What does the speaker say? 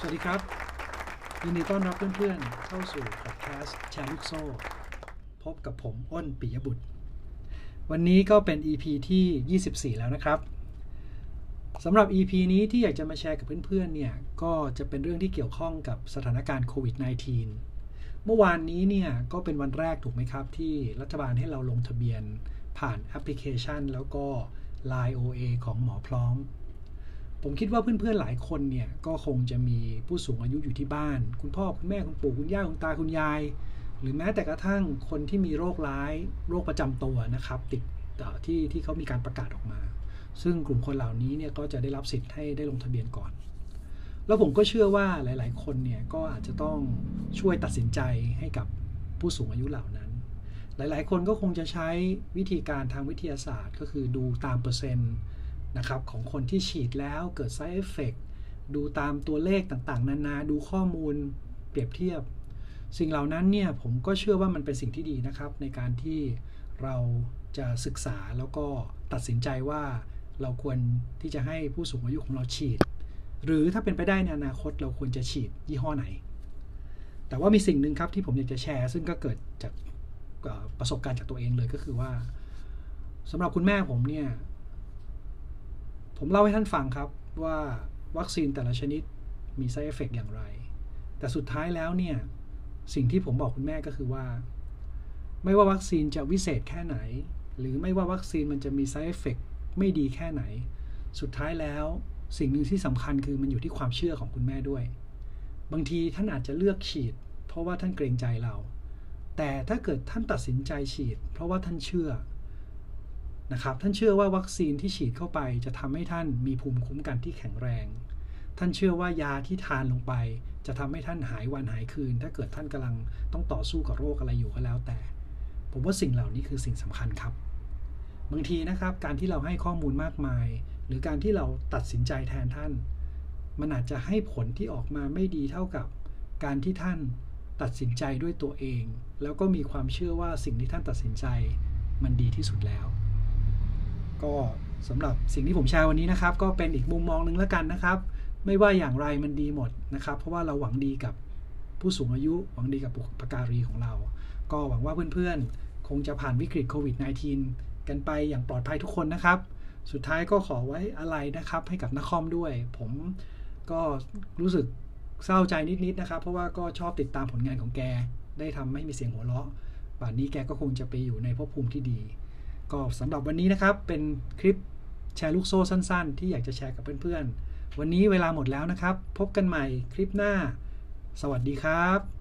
สวัสดีครับ ยินดีต้อนรับเพื่อนๆ เข้าสู่พอดแคสต์แชร์ลูกโซ่ พบกับผมอ้นปิยบุตร วันนี้ก็เป็น EP ที่ 24 แล้วนะครับสำหรับ EP นี้ที่อยากจะมาแชร์กับเพื่อนๆ เนี่ย ก็จะเป็นเรื่องที่เกี่ยวข้องกับสถานการณ์โควิด -19 เมื่อวานนี้เนี่ยก็เป็นวันแรกถูกไหมครับ ที่รัฐบาลให้เราลงทะเบียนผ่านแอปพลิเคชัน แล้วก็ Line OA ของหมอพร้อม ผมคิดว่าเพื่อนๆหลายคนเนี่ยก็คงจะมีผู้สูงอายุอยู่ที่บ้าน คุณพ่อคุณแม่คุณปู่คุณย่าคุณตาคุณยาย หรือแม้แต่กระทั่งคนที่มีโรคร้ายโรคประจำตัวนะครับ ติดที่ที่เขามีการประกาศออกมา ซึ่งกลุ่มคนเหล่านี้เนี่ยก็จะได้รับสิทธิ์ให้ได้ลงทะเบียนก่อน แล้วผมก็เชื่อว่าหลาย ๆ คนเนี่ยก็อาจจะต้องช่วยตัดสินใจให้กับผู้สูงอายุเหล่านั้น หลาย ๆ คนก็คงจะใช้วิธีการทางวิทยาศาสตร์ ก็คือดูตามเปอร์เซ็นต์ นะครับของคนที่ฉีดแล้วเกิด side effect ดูตามตัวเลขต่างๆ นานาดูข้อมูลเปรียบเทียบ สิ่งเหล่านั้นเนี่ยผมก็เชื่อว่ามันเป็นสิ่งที่ดีนะครับ ในการที่เราจะศึกษาแล้วก็ตัดสินใจว่าเราควรที่จะให้ผู้สูงอายุของเราฉีด หรือถ้าเป็นไปได้ในอนาคตเราควรจะฉีดยี่ห้อไหน แต่ว่ามีสิ่งหนึ่งครับที่ผมอยากจะแชร์ ซึ่งก็เกิดจากประสบการณ์จากตัวเองเลยก็คือว่าสำหรับคุณแม่ผมเนี่ย ผมเล่าให้ท่านฟังครับว่าวัคซีนแต่ละชนิดมี side effect อย่างไร แต่สุดท้ายแล้วเนี่ย สิ่งที่ผมบอกคุณแม่ก็คือว่า ไม่ว่าวัคซีนจะวิเศษแค่ไหน หรือไม่ว่าวัคซีนมันจะมี side effect ไม่ดีแค่ไหน สุดท้ายแล้วสิ่งหนึ่งที่สำคัญคือมันอยู่ที่ความเชื่อของคุณแม่ด้วย บางทีท่านอาจจะเลือกฉีด เพราะว่าท่านเกรงใจเรา แต่ถ้าเกิดท่านตัดสินใจฉีด เพราะว่าท่านเชื่อ นะครับ ท่านเชื่อว่าวัคซีนที่ฉีดเข้าไปจะทำให้ท่านมีภูมิคุ้มกันที่แข็งแรง ท่านเชื่อว่ายาที่ทานลงไป จะทำให้ท่านหายวันหายคืน ถ้าเกิดท่านกำลังต้องต่อสู้กับโรคอะไรอยู่ก็แล้วแต่ ผมว่าสิ่งเหล่านี้คือสิ่งสำคัญครับ บางทีนะครับ การที่เราให้ข้อมูลมากมาย หรือการที่เราตัดสินใจแทนท่าน มันอาจจะให้ผลที่ออกมาไม่ดีเท่ากับ การที่ท่านตัดสินใจด้วยตัวเอง แล้วก็มีความเชื่อว่าสิ่งที่ท่านตัดสินใจ มันดีที่สุดแล้ว ก็สำหรับสิ่งที่ผมแชร์วันนี้นะครับ ก็เป็นอีกมุมมองหนึ่งแล้วกันนะครับ ไม่ว่าอย่างไรมันดีหมดนะครับ เพราะว่าเราหวังดีกับผู้สูงอายุหวังดีกับบุพการีของเรา ก็หวังว่าเพื่อนๆ คงจะผ่านวิกฤตโควิด -19 กันไปอย่างปลอดภัยทุกคนนะครับ สุดท้ายก็ขอไว้อะไรนะครับ ให้กับนักคอมด้วย ผมก็รู้สึกเศร้าใจนิดๆนะครับ เพราะว่าก็ชอบติดตามผลงานของแก ได้ทำให้มีเสียงหัวเราะป่านนี้แกก็คงจะไปอยู่ในภพภูมิที่ดี ก็สำหรับวันนี้นะครับเป็นคลิปแชร์ลูกโซ่สั้น ๆ ที่อยากจะแชร์กับเพื่อนๆ วันนี้เวลาหมดแล้วนะครับ พบกันใหม่คลิปหน้า สวัสดีครับ